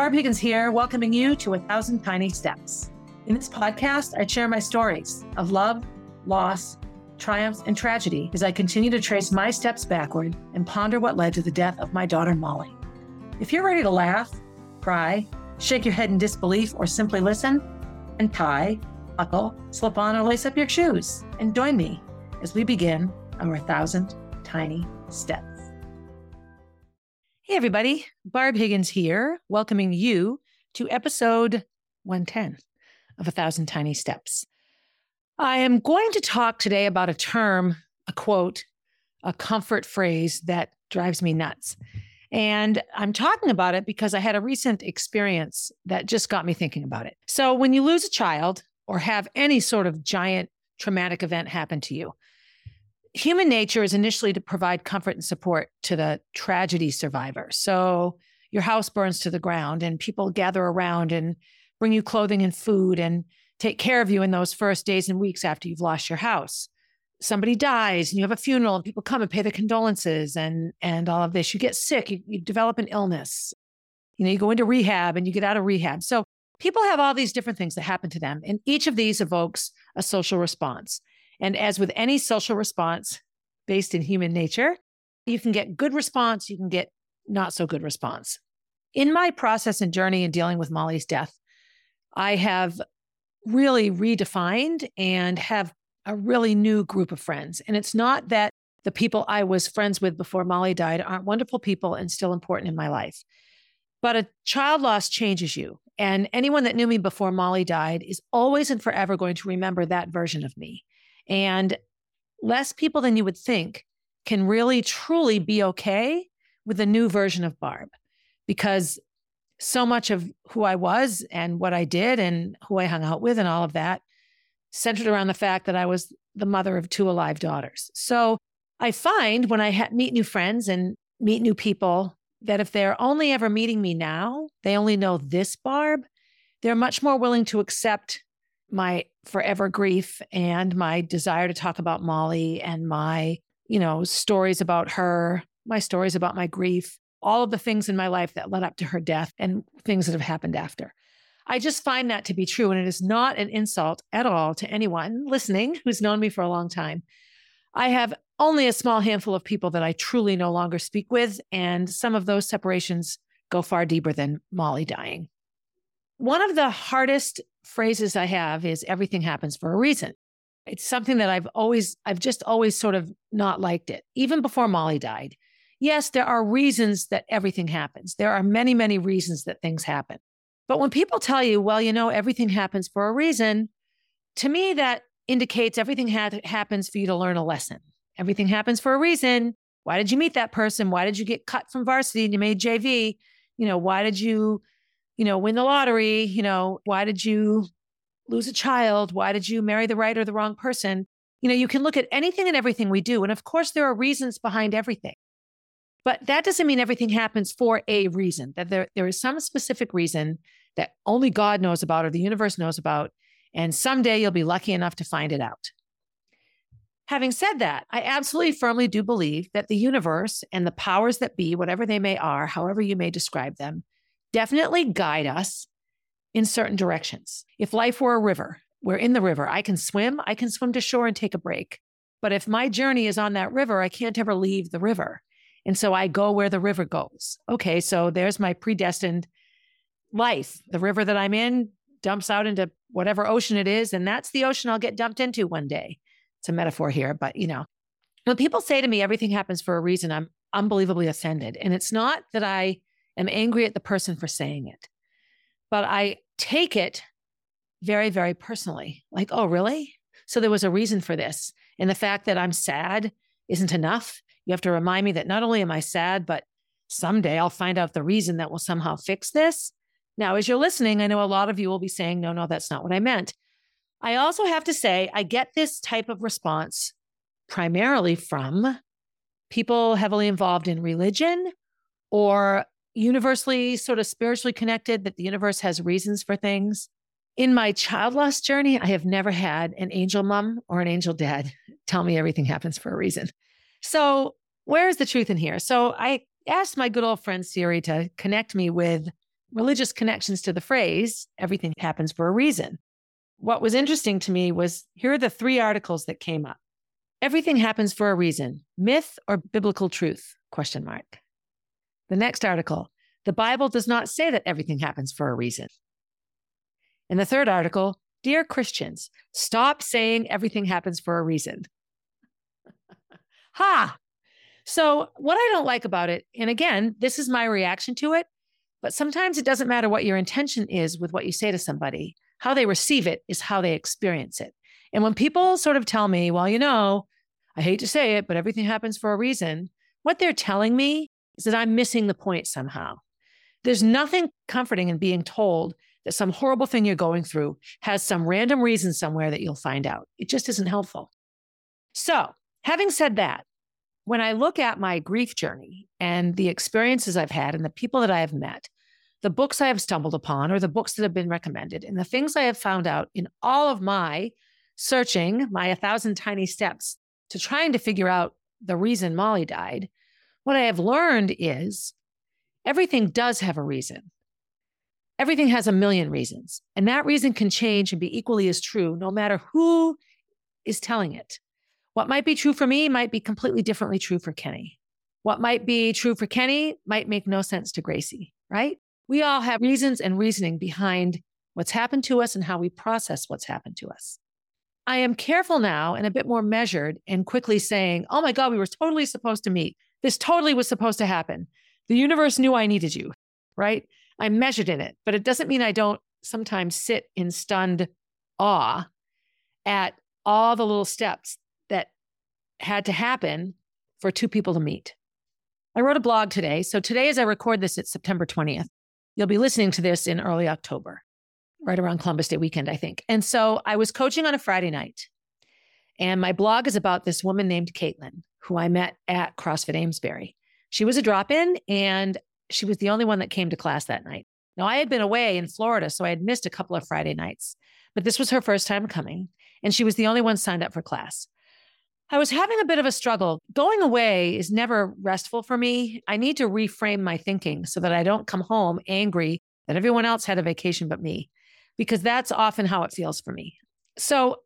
Barb Higgins here, welcoming you to A Thousand Tiny Steps. In this podcast, I share my stories of love, loss, triumphs, and tragedy as I continue to trace my steps backward and ponder what led to the death of my daughter, Molly. If you're ready to laugh, cry, shake your head in disbelief, or simply listen, and tie, buckle, slip on, or lace up your shoes, and join me as we begin our thousand tiny steps. Hey, everybody. Barb Higgins here, welcoming you to episode 110 of A Thousand Tiny Steps. I am going to talk today about a term, a quote, a comfort phrase that drives me nuts. And I'm talking about it because I had a recent experience that just got me thinking about it. So, when you lose a child or have any sort of giant traumatic event happen to you, human nature is initially to provide comfort and support to the tragedy survivor. So your house burns to the ground and people gather around and bring you clothing and food and take care of you in those first days and weeks after you've lost your house. Somebody dies and you have a funeral and people come and pay the condolences and and all of this. You get sick, you, you develop an illness. You know, you go into rehab and you get out of rehab. So people have all these different things that happen to them and each of these evokes a social response. And as with any social response based in human nature, you can get good response, you can get not so good response. In my process and journey in dealing with Molly's death, I have really redefined and have a really new group of friends. And it's not that the people I was friends with before Molly died aren't wonderful people and still important in my life. But a child loss changes you. And anyone that knew me before Molly died is always and forever going to remember that version of me. And less people than you would think can really truly be okay with a new version of Barb because so much of who I was and what I did and who I hung out with and all of that centered around the fact that I was the mother of two alive daughters. So I find when I ha- meet new friends and meet new people that if they're only ever meeting me now, they only know this Barb, they're much more willing to accept my forever grief and my desire to talk about Molly and my, you know, stories about her, my stories about my grief, all of the things in my life that led up to her death and things that have happened after. I just find that to be true. And it is not an insult at all to anyone listening who's known me for a long time. I have only a small handful of people that I truly no longer speak with. And some of those separations go far deeper than Molly dying. One of the hardest phrases I have is everything happens for a reason. It's something that I've always, I've just always sort of not liked it, even before Molly died. Yes, there are reasons that everything happens. There are many, many reasons that things happen. But when people tell you, well, you know, everything happens for a reason, to me, that indicates everything ha- happens for you to learn a lesson. Everything happens for a reason. Why did you meet that person? Why did you get cut from varsity and you made JV? You know, why did you you know, win the lottery, you know, why did you lose a child? Why did you marry the right or the wrong person? You know, you can look at anything and everything we do. And of course, there are reasons behind everything. But that doesn't mean everything happens for a reason, that there, there is some specific reason that only God knows about or the universe knows about. And someday you'll be lucky enough to find it out. Having said that, I absolutely firmly do believe that the universe and the powers that be, whatever they may are, however you may describe them, definitely guide us in certain directions. If life were a river, we're in the river. I can swim, I can swim to shore and take a break. But if my journey is on that river, I can't ever leave the river. And so I go where the river goes. Okay, so there's my predestined life. The river that I'm in dumps out into whatever ocean it is, and that's the ocean I'll get dumped into one day. It's a metaphor here, but you know, when people say to me everything happens for a reason, I'm unbelievably offended. And it's not that I am angry at the person for saying it. But I take it very, very personally like, oh, really? So there was a reason for this. And the fact that I'm sad isn't enough. You have to remind me that not only am I sad, but someday I'll find out the reason that will somehow fix this. Now, as you're listening, I know a lot of you will be saying, no, no, that's not what I meant. I also have to say, I get this type of response primarily from people heavily involved in religion or universally sort of spiritually connected, that the universe has reasons for things. In my child loss journey, I have never had an angel mom or an angel dad tell me everything happens for a reason. So, where is the truth in here? So, I asked my good old friend Siri to connect me with religious connections to the phrase, everything happens for a reason. What was interesting to me was here are the three articles that came up. Everything happens for a reason. Myth or biblical truth? Question mark. The next article, the Bible does not say that everything happens for a reason. In the third article, dear Christians, stop saying everything happens for a reason. ha! So, what I don't like about it, and again, this is my reaction to it, but sometimes it doesn't matter what your intention is with what you say to somebody. How they receive it is how they experience it. And when people sort of tell me, well, you know, I hate to say it, but everything happens for a reason, what they're telling me is that I'm missing the point somehow. There's nothing comforting in being told that some horrible thing you're going through has some random reason somewhere that you'll find out. It just isn't helpful. So, having said that, when I look at my grief journey and the experiences I've had and the people that I have met, the books I have stumbled upon or the books that have been recommended, and the things I have found out in all of my searching, my A Thousand Tiny Steps to trying to figure out the reason Molly died, what I have learned is everything does have a reason. Everything has a million reasons, and that reason can change and be equally as true no matter who is telling it. What might be true for me might be completely differently true for Kenny. What might be true for Kenny might make no sense to Gracie, right? We all have reasons and reasoning behind what's happened to us and how we process what's happened to us. I am careful now and a bit more measured in quickly saying, oh my God, we were totally supposed to meet. This totally was supposed to happen. The universe knew I needed you, right? I'm measured in it, but it doesn't mean I don't sometimes sit in stunned awe at all the little steps that had to happen for two people to meet. I wrote a blog today. So today, as I record this, it's September 20th. You'll be listening to this in early October, right around Columbus Day weekend, I think. And so I was coaching on a Friday night. And my blog is about this woman named Caitlin, who I met at CrossFit Amesbury. She was a drop in and she was the only one that came to class that night. Now, I had been away in Florida, so I had missed a couple of Friday nights, but this was her first time coming, and she was the only one signed up for class. I was having a bit of a struggle. Going away is never restful for me. I need to reframe my thinking so that I don't come home angry that everyone else had a vacation but me, because that's often how it feels for me. So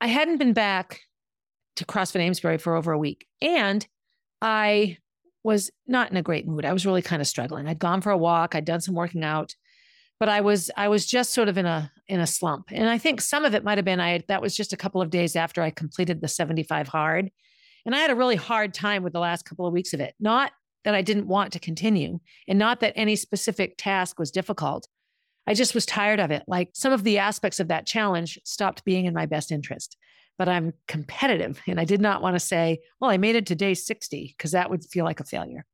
I hadn't been back to CrossFit Amesbury for over a week, and I was not in a great mood. I was really kind of struggling. I'd gone for a walk, I'd done some working out, but I was I was just sort of in a in a slump. And I think some of it might have been I that was just a couple of days after I completed the 75 hard. And I had a really hard time with the last couple of weeks of it. Not that I didn't want to continue and not that any specific task was difficult. I just was tired of it. Like some of the aspects of that challenge stopped being in my best interest. But I'm competitive and I did not want to say, well, I made it to day 60 because that would feel like a failure,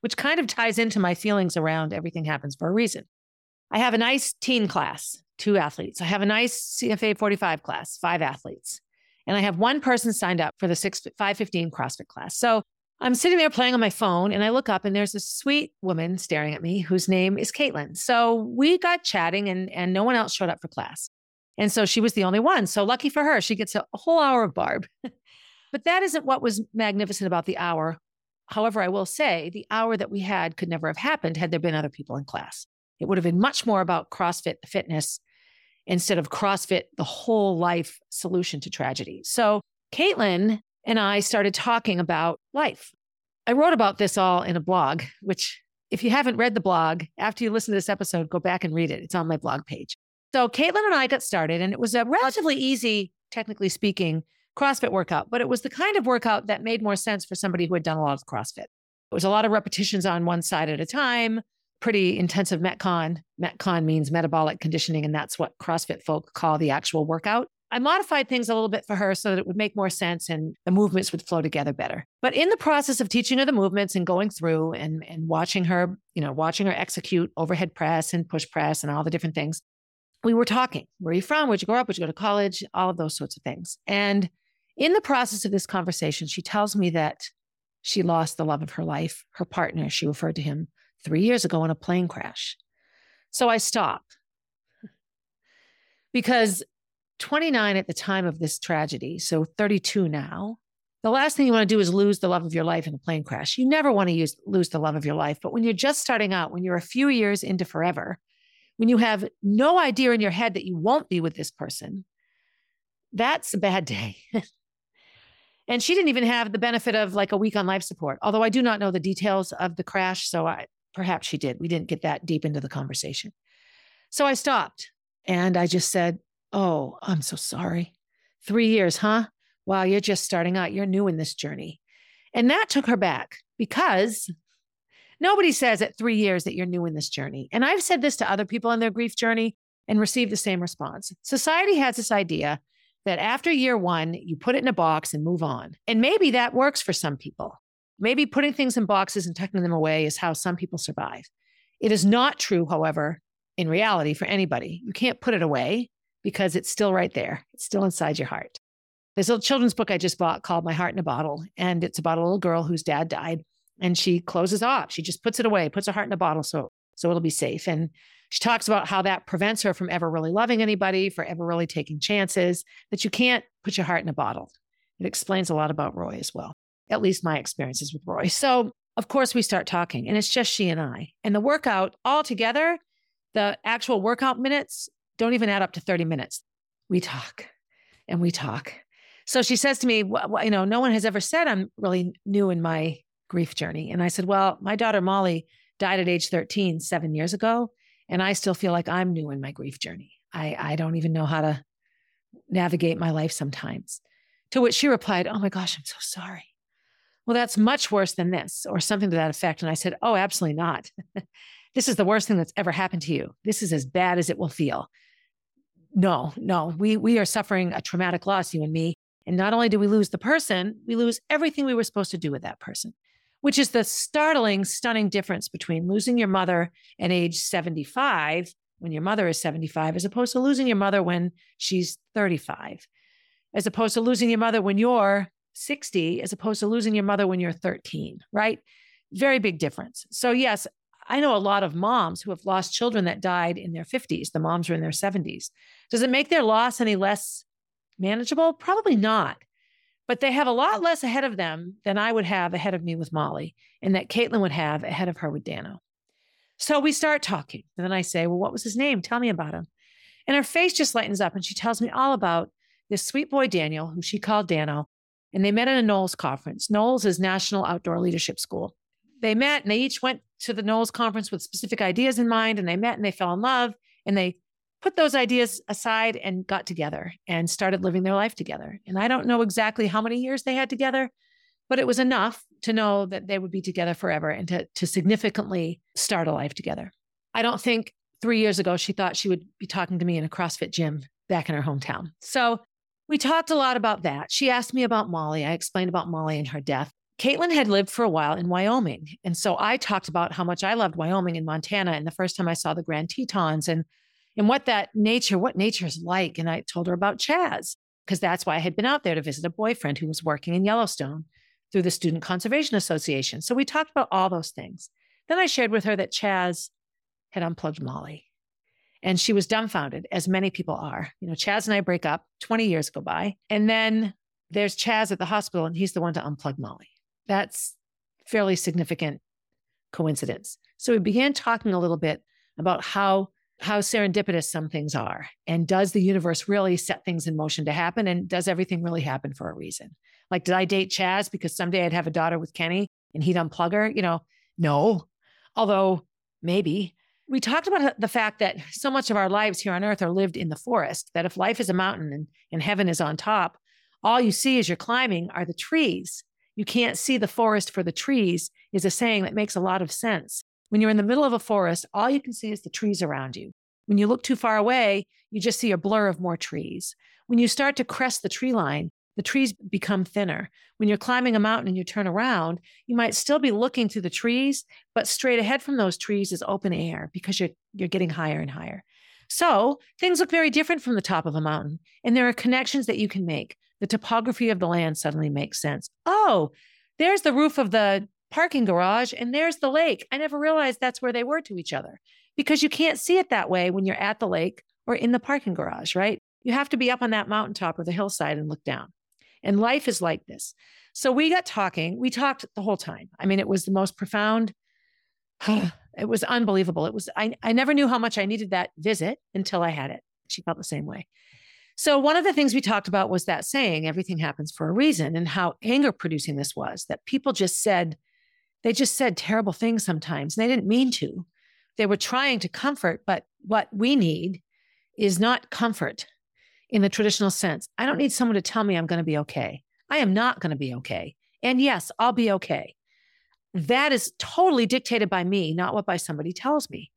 which kind of ties into my feelings around everything happens for a reason. I have a nice teen class, two athletes. I have a nice CFA 45 class, five athletes. And I have one person signed up for the 6 515 CrossFit class. So I'm sitting there playing on my phone and I look up and there's a sweet woman staring at me whose name is Caitlin. So we got chatting and, and no one else showed up for class. And so she was the only one. So lucky for her, she gets a, whole hour of Barb. but that isn't what was magnificent about the hour. However, I will say the hour that we had could never have happened had there been other people in class. It would have been much more about CrossFit fitness instead of CrossFit, the whole life solution to tragedy. So Caitlin and I started talking about life. I wrote about this all in a blog, which if you haven't read the blog, after you listen to this episode, go back and read it. It's on my blog page. So Caitlin and I got started, and it was a relatively easy, technically speaking, CrossFit workout, but it was the kind of workout that made more sense for somebody who had done a lot of CrossFit. It was a lot of repetitions on one side at a time, pretty intensive Metcon. Metcon means metabolic conditioning, and that's what CrossFit folk call the actual workout. I modified things a little bit for her so that it would make more sense and the movements would flow together better. But in the process of teaching her the movements and going through and, and watching her, you know, watching her execute overhead press and push press and all the different things, we were talking. Where are you from? Where'd you grow up? Where'd you go to college? All of those sorts of things. And in the process of this conversation, she tells me that she lost the love of her life, her partner. She referred to him three years ago in a plane crash. So I stopped because 29 at the time of this tragedy, so 32 now, the last thing you want to do is lose the love of your life in a plane crash. You never want to use, lose the love of your life. But when you're just starting out, when you're a few years into forever, when you have no idea in your head that you won't be with this person, that's a bad day. and she didn't even have the benefit of like a week on life support, although I do not know the details of the crash. So I, perhaps she did. We didn't get that deep into the conversation. So I stopped and I just said, Oh, I'm so sorry. Three years, huh? wow, you're just starting out. You're new in this journey. And that took her back because nobody says at three years that you're new in this journey. And I've said this to other people in their grief journey and received the same response. Society has this idea that after year one, you put it in a box and move on. And maybe that works for some people. Maybe putting things in boxes and tucking them away is how some people survive. It is not true, however, in reality for anybody. You can't put it away because it's still right there, it's still inside your heart. There's a little children's book I just bought called My Heart in a Bottle, and it's about a little girl whose dad died, and she closes off. She just puts it away, puts her heart in a bottle so so it'll be safe. And she talks about how that prevents her from ever really loving anybody, for ever really taking chances. That you can't put your heart in a bottle. It explains a lot about Roy as well. At least my experiences with Roy. So of course we start talking, and it's just she and I. And the workout all together, the actual workout minutes don't even add up to 30 minutes. We talk and we talk so she says to me, well, you know, no one has ever said I'm really new in my grief journey. And I said, well, my daughter Molly died at age 13 seven years ago. And I still feel like I'm new in my grief journey. I, I don't even know how to navigate my life sometimes. To which she replied, Oh my gosh, I'm so sorry. Well, that's much worse than this, or something to that effect. And I said, Oh, absolutely not. this is the worst thing that's ever happened to you. This is as bad as it will feel. No, no, we we are suffering a traumatic loss, you and me, and not only do we lose the person, we lose everything we were supposed to do with that person, which is the startling, stunning difference between losing your mother at age 75 when your mother is 75, as opposed to losing your mother when she's 35, as opposed to losing your mother when you're 60, as opposed to losing your mother when you're 13, right? Very big difference. So, yes, I know a lot of moms who have lost children that died in their 50s. The moms are in their 70s. Does it make their loss any less manageable? Probably not. But they have a lot oh. less ahead of them than I would have ahead of me with Molly, and that Caitlin would have ahead of her with Dano. So we start talking. And then I say, Well, what was his name? Tell me about him. And her face just lightens up and she tells me all about this sweet boy, Daniel, who she called Dano. And they met at a NOLS conference. NOLS is National Outdoor Leadership School. They met and they each went to the NOLS conference with specific ideas in mind. And they met and they fell in love and they put those ideas aside and got together and started living their life together. And I don't know exactly how many years they had together, but it was enough to know that they would be together forever and to, to significantly start a life together. I don't think three years ago she thought she would be talking to me in a CrossFit gym back in her hometown. So we talked a lot about that. She asked me about Molly. I explained about Molly and her death. Caitlin had lived for a while in Wyoming. And so I talked about how much I loved Wyoming and Montana. And the first time I saw the Grand Tetons and and what that nature, what nature is like. And I told her about Chaz, because that's why I had been out there to visit a boyfriend who was working in Yellowstone through the Student Conservation Association. So we talked about all those things. Then I shared with her that Chaz had unplugged Molly. And she was dumbfounded, as many people are. You know, Chaz and I break up, 20 years go by. And then there's Chaz at the hospital, and he's the one to unplug Molly. That's fairly significant coincidence. So we began talking a little bit about how how serendipitous some things are. And does the universe really set things in motion to happen? And does everything really happen for a reason? Like, did I date Chaz because someday I'd have a daughter with Kenny and he'd unplug her? You know, no. Although maybe. We talked about the fact that so much of our lives here on earth are lived in the forest, that if life is a mountain and, and heaven is on top, all you see as you're climbing are the trees. You can't see the forest for the trees, is a saying that makes a lot of sense. When you're in the middle of a forest, all you can see is the trees around you. When you look too far away, you just see a blur of more trees. When you start to crest the tree line, the trees become thinner. When you're climbing a mountain and you turn around, you might still be looking through the trees, but straight ahead from those trees is open air because you're, you're getting higher and higher. So things look very different from the top of a mountain, and there are connections that you can make. The topography of the land suddenly makes sense. Oh, there's the roof of the parking garage and there's the lake. I never realized that's where they were to each other because you can't see it that way when you're at the lake or in the parking garage, right? You have to be up on that mountaintop or the hillside and look down. And life is like this. So we got talking. We talked the whole time. I mean, it was the most profound. it was unbelievable. It was, I, I never knew how much I needed that visit until I had it. She felt the same way. So, one of the things we talked about was that saying, everything happens for a reason, and how anger producing this was that people just said, they just said terrible things sometimes. And they didn't mean to. They were trying to comfort, but what we need is not comfort in the traditional sense. I don't need someone to tell me I'm going to be okay. I am not going to be okay. And yes, I'll be okay. That is totally dictated by me, not what by somebody tells me.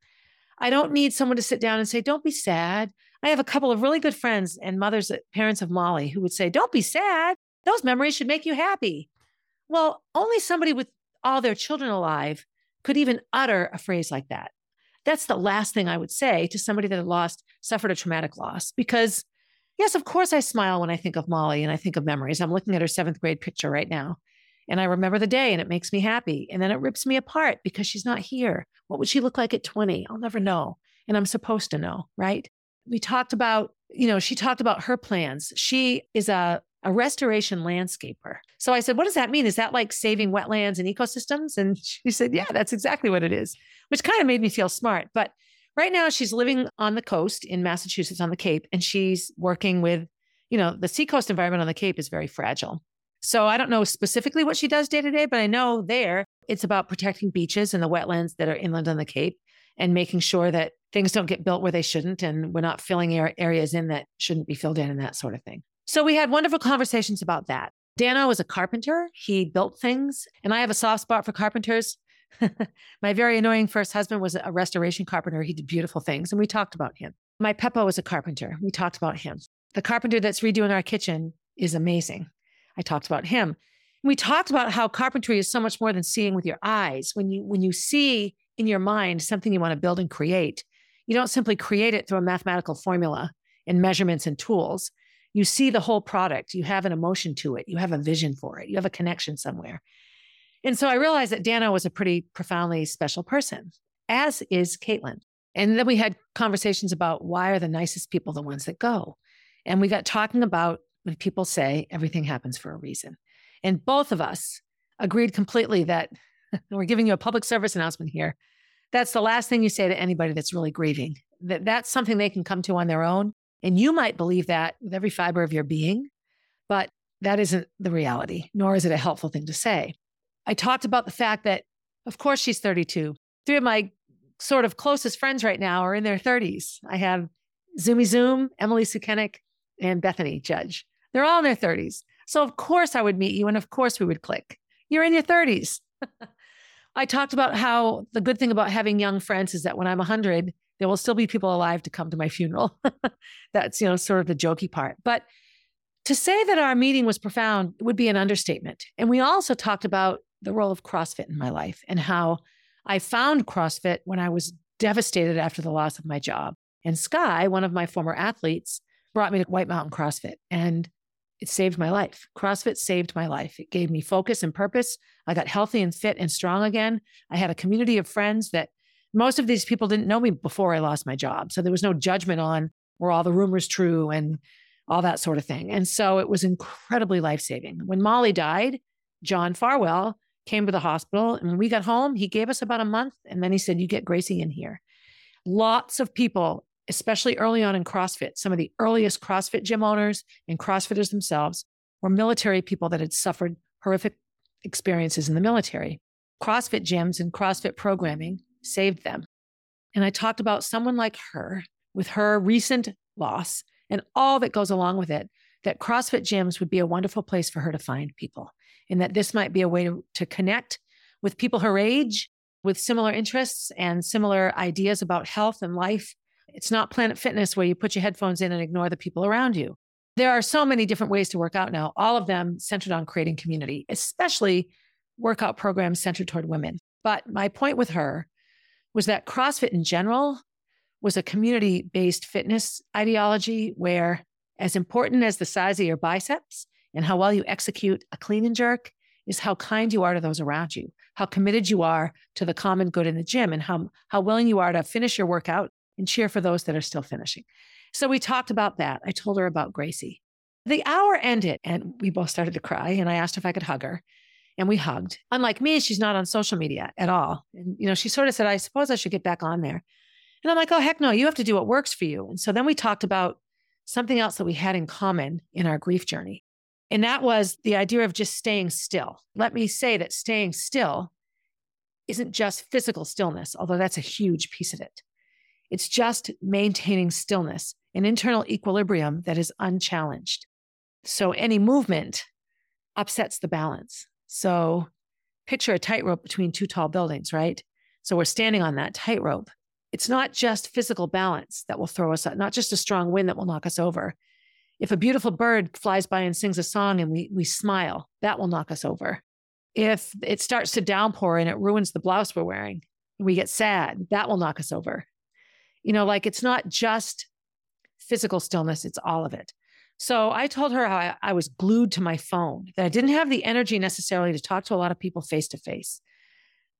I don't need someone to sit down and say, Don't be sad. I have a couple of really good friends and mothers, uh, parents of Molly, who would say, Don't be sad. Those memories should make you happy. Well, only somebody with all their children alive could even utter a phrase like that. That's the last thing I would say to somebody that had lost, suffered a traumatic loss. Because, yes, of course, I smile when I think of Molly and I think of memories. I'm looking at her seventh grade picture right now. And I remember the day and it makes me happy. And then it rips me apart because she's not here. What would she look like at 20? I'll never know. And I'm supposed to know, right? We talked about, you know, she talked about her plans. She is a, a restoration landscaper. So I said, What does that mean? Is that like saving wetlands and ecosystems? And she said, Yeah, that's exactly what it is, which kind of made me feel smart. But right now she's living on the coast in Massachusetts on the Cape, and she's working with, you know, the seacoast environment on the Cape is very fragile. So I don't know specifically what she does day to day, but I know there it's about protecting beaches and the wetlands that are inland on the Cape and making sure that things don't get built where they shouldn't and we're not filling areas in that shouldn't be filled in and that sort of thing. So we had wonderful conversations about that. Dano was a carpenter. He built things, and I have a soft spot for carpenters. My very annoying first husband was a restoration carpenter. He did beautiful things, and we talked about him. My Peppo was a carpenter. We talked about him. The carpenter that's redoing our kitchen is amazing. I talked about him. We talked about how carpentry is so much more than seeing with your eyes. When you when you see in your mind something you want to build and create, you don't simply create it through a mathematical formula and measurements and tools. You see the whole product. You have an emotion to it. You have a vision for it. You have a connection somewhere. And so I realized that Dano was a pretty profoundly special person, as is Caitlin. And then we had conversations about why are the nicest people the ones that go? And we got talking about when people say everything happens for a reason. And both of us agreed completely that we're giving you a public service announcement here. That's the last thing you say to anybody that's really grieving. That that's something they can come to on their own. And you might believe that with every fiber of your being, but that isn't the reality, nor is it a helpful thing to say. I talked about the fact that, of course, she's 32. Three of my sort of closest friends right now are in their 30s. I have Zoomy Zoom, Emily Sukenick, and Bethany Judge. They're all in their 30s. So, of course, I would meet you and of course we would click. You're in your 30s. I talked about how the good thing about having young friends is that when I'm 100, there will still be people alive to come to my funeral. That's, you know, sort of the jokey part. But to say that our meeting was profound would be an understatement. And we also talked about the role of CrossFit in my life and how I found CrossFit when I was devastated after the loss of my job. And Sky, one of my former athletes, brought me to White Mountain CrossFit. And it saved my life. CrossFit saved my life. It gave me focus and purpose. I got healthy and fit and strong again. I had a community of friends that most of these people didn't know me before I lost my job. So there was no judgment on were all the rumors true and all that sort of thing. And so it was incredibly life saving. When Molly died, John Farwell came to the hospital and when we got home, he gave us about a month and then he said, You get Gracie in here. Lots of people especially early on in CrossFit, some of the earliest CrossFit gym owners and CrossFitters themselves were military people that had suffered horrific experiences in the military. CrossFit gyms and CrossFit programming saved them. And I talked about someone like her with her recent loss and all that goes along with it, that CrossFit gyms would be a wonderful place for her to find people, and that this might be a way to, to connect with people her age with similar interests and similar ideas about health and life it's not Planet Fitness where you put your headphones in and ignore the people around you. There are so many different ways to work out now, all of them centered on creating community, especially workout programs centered toward women. But my point with her was that CrossFit in general was a community based fitness ideology where, as important as the size of your biceps and how well you execute a clean and jerk, is how kind you are to those around you, how committed you are to the common good in the gym, and how, how willing you are to finish your workout and cheer for those that are still finishing. So we talked about that. I told her about Gracie. The hour ended and we both started to cry. And I asked if I could hug her and we hugged. Unlike me, she's not on social media at all. And, you know, she sort of said, I suppose I should get back on there. And I'm like, oh, heck no, you have to do what works for you. And so then we talked about something else that we had in common in our grief journey. And that was the idea of just staying still. Let me say that staying still isn't just physical stillness, although that's a huge piece of it. It's just maintaining stillness, an internal equilibrium that is unchallenged. So any movement upsets the balance. So picture a tightrope between two tall buildings, right? So we're standing on that tightrope. It's not just physical balance that will throw us up, not just a strong wind that will knock us over. If a beautiful bird flies by and sings a song and we, we smile, that will knock us over. If it starts to downpour and it ruins the blouse we're wearing, we get sad, that will knock us over. You know, like it's not just physical stillness, it's all of it. So I told her how I, I, was glued to my phone, that I didn't have the energy necessarily to talk to a lot of people face to face.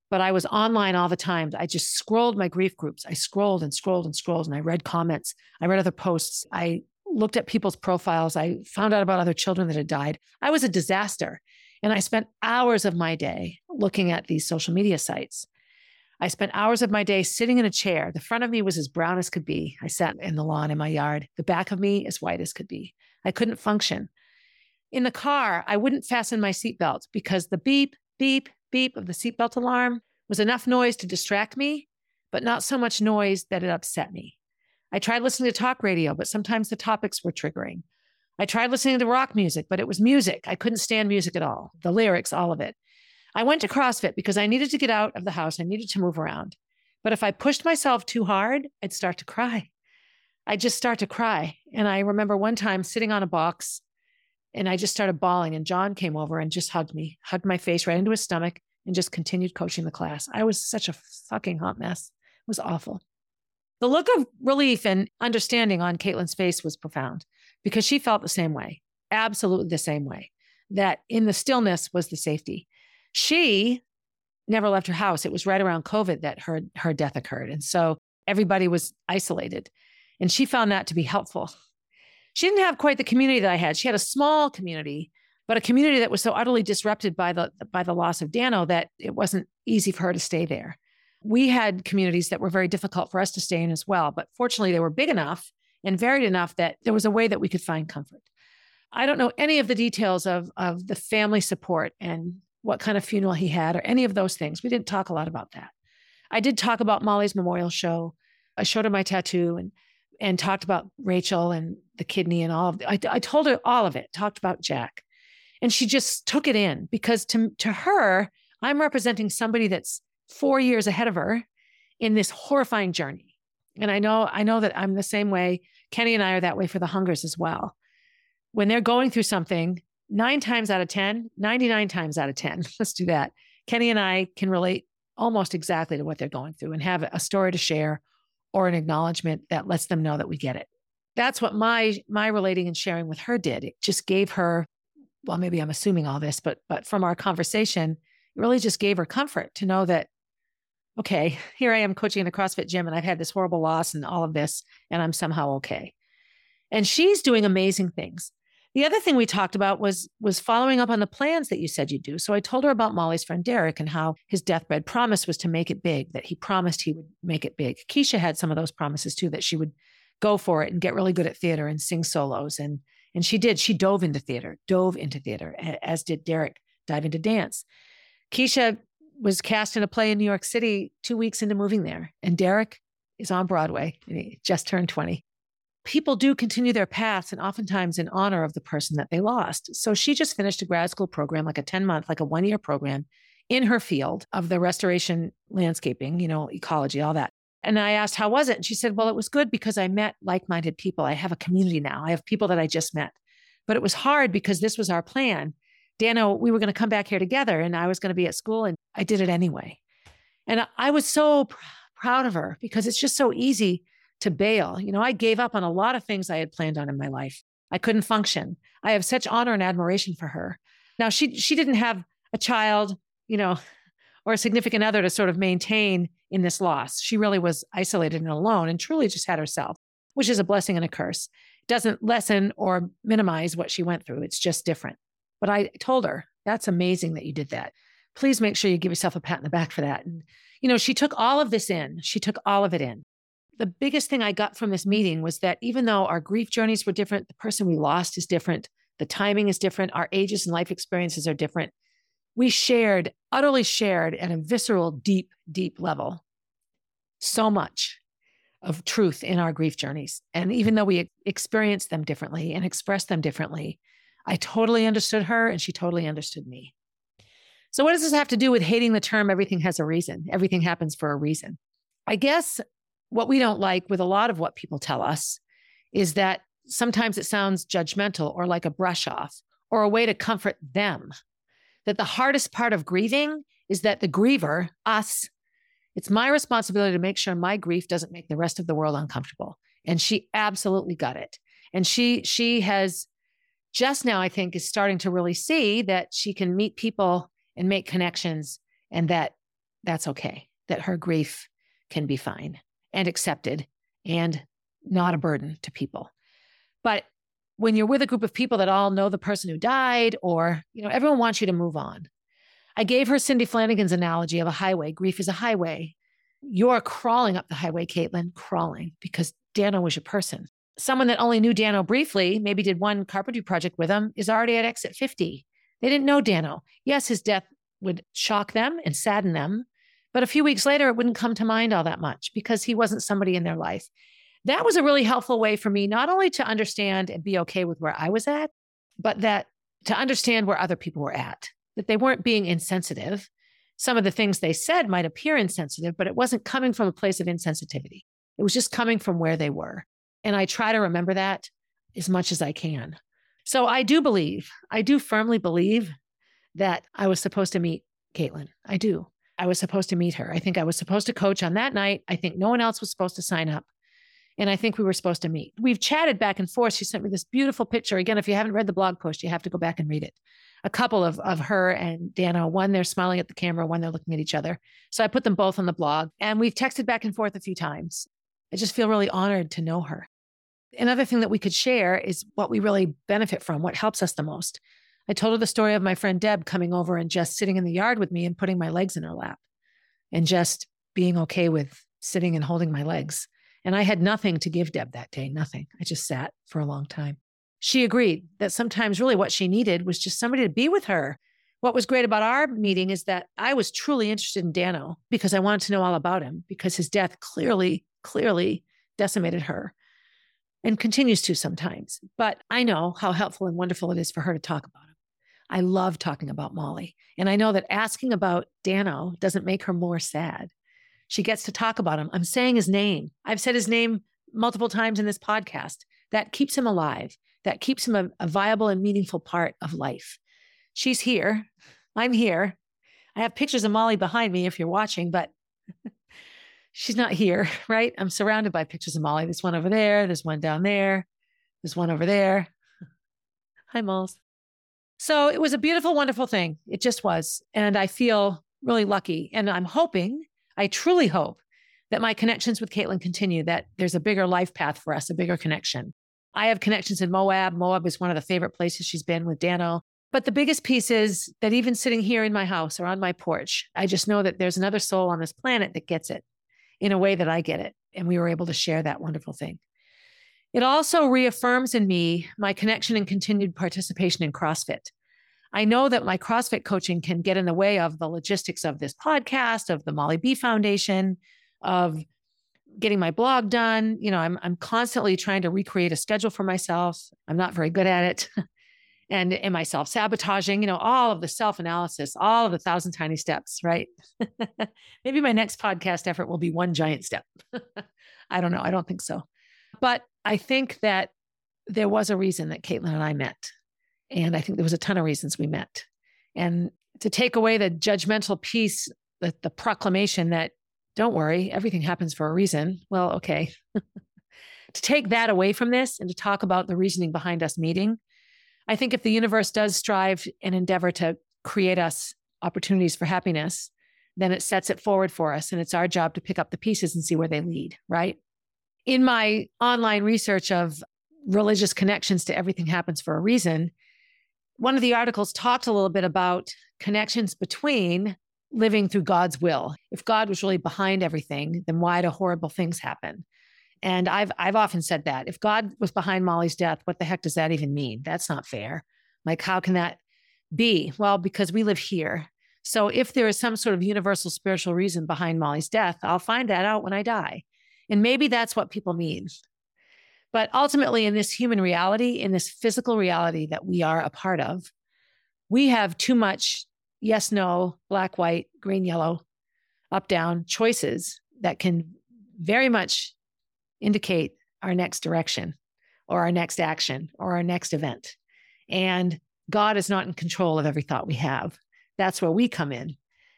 But I was online all the time. I just scrolled my grief groups. I scrolled and scrolled and scrolled and I read comments. I read other posts. I looked at people's profiles. I found out about other children that had died. I was a disaster. And I spent hours of my day looking at these social media sites. I spent hours of my day sitting in a chair. The front of me was as brown as could be. I sat in the lawn in my yard. The back of me as white as could be. I couldn't function. In the car, I wouldn't fasten my seatbelt because the beep, beep, beep of the seatbelt alarm was enough noise to distract me, but not so much noise that it upset me. I tried listening to talk radio, but sometimes the topics were triggering. I tried listening to rock music, but it was music. I couldn't stand music at all. The lyrics, all of it. I went to CrossFit because I needed to get out of the house. I needed to move around. But if I pushed myself too hard, I'd start to cry. I'd just start to cry. And I remember one time sitting on a box and I just started bawling. And John came over and just hugged me, hugged my face right into his stomach, and just continued coaching the class. I was such a fucking hot mess. It was awful. The look of relief and understanding on Caitlin's face was profound because she felt the same way, absolutely the same way, that in the stillness was the safety. She never left her house. It was right around COVID that her, her death occurred. And so everybody was isolated. And she found that to be helpful. She didn't have quite the community that I had. She had a small community, but a community that was so utterly disrupted by the by the loss of Dano that it wasn't easy for her to stay there. We had communities that were very difficult for us to stay in as well, but fortunately they were big enough and varied enough that there was a way that we could find comfort. I don't know any of the details of of the family support and what kind of funeral he had or any of those things. We didn't talk a lot about that. I did talk about Molly's memorial show. I showed her my tattoo and and talked about Rachel and the kidney and all of. I, I told her all of it, talked about Jack. And she just took it in because to, to her, I'm representing somebody that's four years ahead of her in this horrifying journey. And I know, I know that I'm the same way. Kenny and I are that way for the hungers as well. When they're going through something, nine times out of 10, 99 times out of 10, let's do that. Kenny and I can relate almost exactly to what they're going through and have a story to share or an acknowledgement that lets them know that we get it. That's what my my relating and sharing with her did. It just gave her well maybe I'm assuming all this but but from our conversation it really just gave her comfort to know that okay, here I am coaching in a CrossFit gym and I've had this horrible loss and all of this and I'm somehow okay. And she's doing amazing things. The other thing we talked about was was following up on the plans that you said you'd do. So I told her about Molly's friend Derek and how his deathbed promise was to make it big, that he promised he would make it big. Keisha had some of those promises too, that she would go for it and get really good at theater and sing solos. And and she did. She dove into theater, dove into theater, as did Derek dive into dance. Keisha was cast in a play in New York City two weeks into moving there. And Derek is on Broadway and he just turned 20 people do continue their paths and oftentimes in honor of the person that they lost. So she just finished a grad school program, like a 10 month, like a one year program in her field of the restoration landscaping, you know, ecology, all that. And I asked, how was it? And she said, well, it was good because I met like minded people. I have a community now. I have people that I just met. But it was hard because this was our plan. Dano, we were going to come back here together and I was going to be at school and I did it anyway. And I was so pr- proud of her because it's just so easy to bail. You know, I gave up on a lot of things I had planned on in my life. I couldn't function. I have such honor and admiration for her. Now she she didn't have a child, you know, or a significant other to sort of maintain in this loss. She really was isolated and alone and truly just had herself, which is a blessing and a curse. doesn't lessen or minimize what she went through. It's just different. But I told her, that's amazing that you did that. Please make sure you give yourself a pat in the back for that. And, you know, she took all of this in. She took all of it in. The biggest thing I got from this meeting was that even though our grief journeys were different, the person we lost is different, the timing is different, our ages and life experiences are different. We shared, utterly shared at a visceral, deep, deep level so much of truth in our grief journeys. And even though we experienced them differently and expressed them differently, I totally understood her and she totally understood me. So, what does this have to do with hating the term everything has a reason? Everything happens for a reason. I guess what we don't like with a lot of what people tell us is that sometimes it sounds judgmental or like a brush off or a way to comfort them. That the hardest part of grieving is that the griever, us, it's my responsibility to make sure my grief doesn't make the rest of the world uncomfortable. And she absolutely got it. And she she has just now I think is starting to really see that she can meet people and make connections and that that's okay. That her grief can be fine and accepted and not a burden to people. But when you're with a group of people that all know the person who died or you know everyone wants you to move on I gave her Cindy Flanagan's analogy of a highway. Grief is a highway. You're crawling up the highway, Caitlin, crawling because Dano was your person. Someone that only knew Dano briefly, maybe did one carpentry project with him, is already at exit 50. They didn't know Dano. Yes, his death would shock them and sadden them, but a few weeks later, it wouldn't come to mind all that much because he wasn't somebody in their life. That was a really helpful way for me, not only to understand and be okay with where I was at, but that to understand where other people were at that they weren't being insensitive. Some of the things they said might appear insensitive, but it wasn't coming from a place of insensitivity. It was just coming from where they were. And I try to remember that as much as I can. So I do believe, I do firmly believe that I was supposed to meet Caitlin. I do. I was supposed to meet her. I think I was supposed to coach on that night. I think no one else was supposed to sign up. And I think we were supposed to meet. We've chatted back and forth. She sent me this beautiful picture. Again, if you haven't read the blog post, you have to go back and read it a couple of, of her and Dano, one they're smiling at the camera, one, they're looking at each other. So I put them both on the blog and we've texted back and forth a few times. I just feel really honored to know her. Another thing that we could share is what we really benefit from, what helps us the most. I told her the story of my friend Deb coming over and just sitting in the yard with me and putting my legs in her lap and just being okay with sitting and holding my legs. And I had nothing to give Deb that day, nothing. I just sat for a long time she agreed that sometimes really what she needed was just somebody to be with her. What was great about our meeting is that I was truly interested in Dano because I wanted to know all about him because his death clearly, clearly decimated her and continues to sometimes. But I know how helpful and wonderful it is for her to talk about. I love talking about Molly. And I know that asking about Dano doesn't make her more sad. She gets to talk about him. I'm saying his name. I've said his name multiple times in this podcast. That keeps him alive that keeps him a, a viable and meaningful part of life. She's here. I'm here. I have pictures of Molly behind me if you're watching, but she's not here, right? I'm surrounded by pictures of Molly. There's one over there, there's one down there, there's one over there. Hi, Moles. So it was a beautiful, wonderful thing. It just was. And I feel really lucky. And I'm hoping, I truly hope that my connections with Caitlin continue, that there's a bigger life path for us, a bigger connection. I have connections in Moab. Moab is one of the favorite places she's been with Dano. But the biggest piece is that even sitting here in my house or on my porch, I just know that there's another soul on this planet that gets it in a way that I get it. And we were able to share that wonderful thing. It also reaffirms in me my connection and continued participation in CrossFit. I know that my CrossFit coaching can get in the way of the logistics of this podcast, of the Molly B Foundation, of getting my blog done. You know, I'm I'm constantly trying to recreate a schedule for myself. I'm not very good at it. and am I self sabotaging? You know, all of the self analysis, all of the thousand tiny steps, right? Maybe my next podcast effort will be one giant step. I don't know. I don't think so. But I think that there was a reason that Caitlin and I met. And I think there was a ton of reasons we met. And to take away the judgmental piece, the, the proclamation that don't worry, everything happens for a reason. Well, okay. to take that away from this and to talk about the reasoning behind us meeting, I think if the universe does strive and endeavor to create us opportunities for happiness, then it sets it forward for us. And it's our job to pick up the pieces and see where they lead, right? In my online research of religious connections to everything happens for a reason. One of the articles talked a little bit about connections between living through God's will. If God was really behind everything, then why do horrible things happen? And I've I've often said that. If God was behind Molly's death, what the heck does that even mean? That's not fair. Like how can that be? Well, because we live here. So if there is some sort of universal spiritual reason behind Molly's death, I'll find that out when I die. And maybe that's what people mean. But ultimately, in this human reality, in this physical reality that we are a part of, we have too much yes, no, black, white, green, yellow, up, down choices that can very much indicate our next direction or our next action or our next event. And God is not in control of every thought we have. That's where we come in.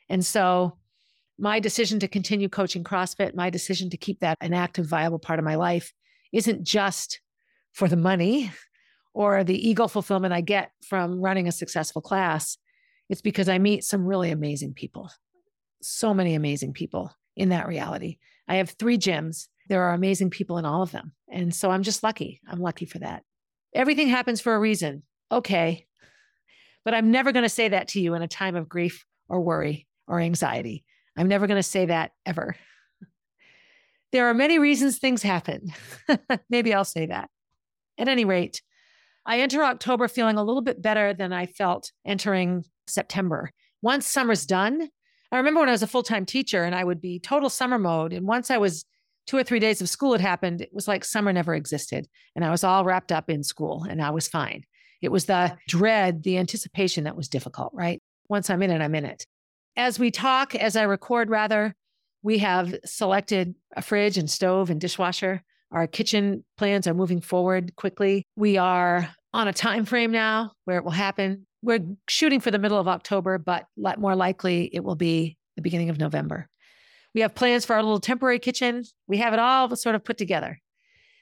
And so, my decision to continue coaching CrossFit, my decision to keep that an active, viable part of my life isn't just for the money or the ego fulfillment I get from running a successful class. It's because I meet some really amazing people, so many amazing people in that reality. I have three gyms. There are amazing people in all of them. And so I'm just lucky. I'm lucky for that. Everything happens for a reason. Okay. But I'm never going to say that to you in a time of grief or worry or anxiety. I'm never going to say that ever. There are many reasons things happen. Maybe I'll say that. At any rate, I enter October feeling a little bit better than I felt entering September. Once summer's done, I remember when I was a full time teacher and I would be total summer mode. And once I was two or three days of school had happened, it was like summer never existed. And I was all wrapped up in school and I was fine. It was the dread, the anticipation that was difficult, right? Once I'm in it, I'm in it. As we talk, as I record, rather, we have selected a fridge and stove and dishwasher. Our kitchen plans are moving forward quickly. We are on a time frame now where it will happen. We're shooting for the middle of October, but more likely it will be the beginning of November. We have plans for our little temporary kitchen. We have it all sort of put together.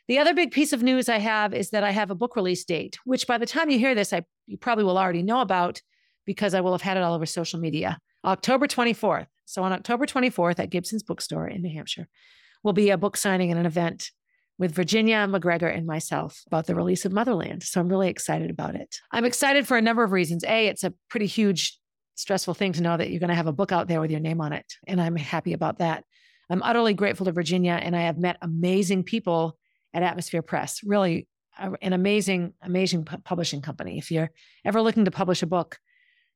The other big piece of news I have is that I have a book release date, which by the time you hear this, I you probably will already know about because I will have had it all over social media. October 24th. So on October 24th at Gibson's Bookstore in New Hampshire will be a book signing and an event with Virginia McGregor and myself about the release of Motherland. So I'm really excited about it. I'm excited for a number of reasons. A, it's a pretty huge, stressful thing to know that you're going to have a book out there with your name on it. And I'm happy about that. I'm utterly grateful to Virginia, and I have met amazing people at Atmosphere Press. Really, an amazing, amazing publishing company. If you're ever looking to publish a book,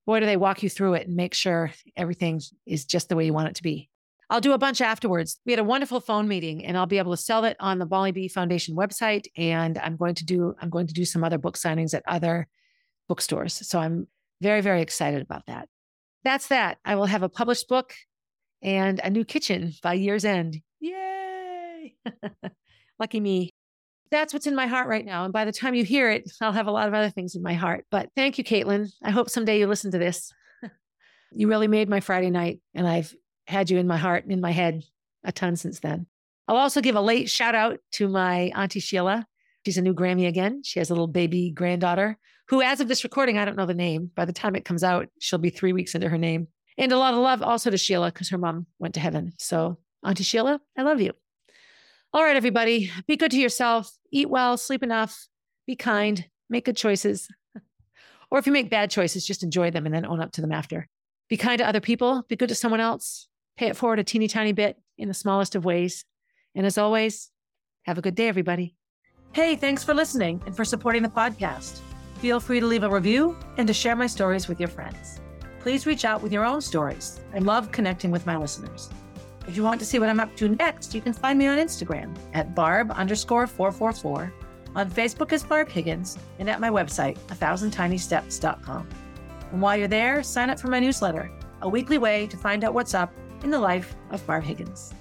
boy, do they walk you through it and make sure everything is just the way you want it to be. I'll do a bunch afterwards. We had a wonderful phone meeting and I'll be able to sell it on the Molly B Foundation website. And I'm going to do, I'm going to do some other book signings at other bookstores. So I'm very, very excited about that. That's that. I will have a published book and a new kitchen by year's end. Yay! Lucky me. That's what's in my heart right now. And by the time you hear it, I'll have a lot of other things in my heart. But thank you, Caitlin. I hope someday you listen to this. you really made my Friday night, and I've had you in my heart and in my head a ton since then. I'll also give a late shout out to my Auntie Sheila. She's a new Grammy again. She has a little baby granddaughter who, as of this recording, I don't know the name. By the time it comes out, she'll be three weeks into her name. And a lot of love also to Sheila because her mom went to heaven. So, Auntie Sheila, I love you. All right, everybody, be good to yourself, eat well, sleep enough, be kind, make good choices. or if you make bad choices, just enjoy them and then own up to them after. Be kind to other people, be good to someone else, Pay it forward a teeny tiny bit in the smallest of ways. And as always, have a good day, everybody. Hey, thanks for listening and for supporting the podcast. Feel free to leave a review and to share my stories with your friends. Please reach out with your own stories. I love connecting with my listeners. If you want to see what I'm up to next, you can find me on Instagram at barb underscore 444, on Facebook as Barb Higgins, and at my website, 1000tinysteps.com. And while you're there, sign up for my newsletter, a weekly way to find out what's up in the life of Barb Higgins.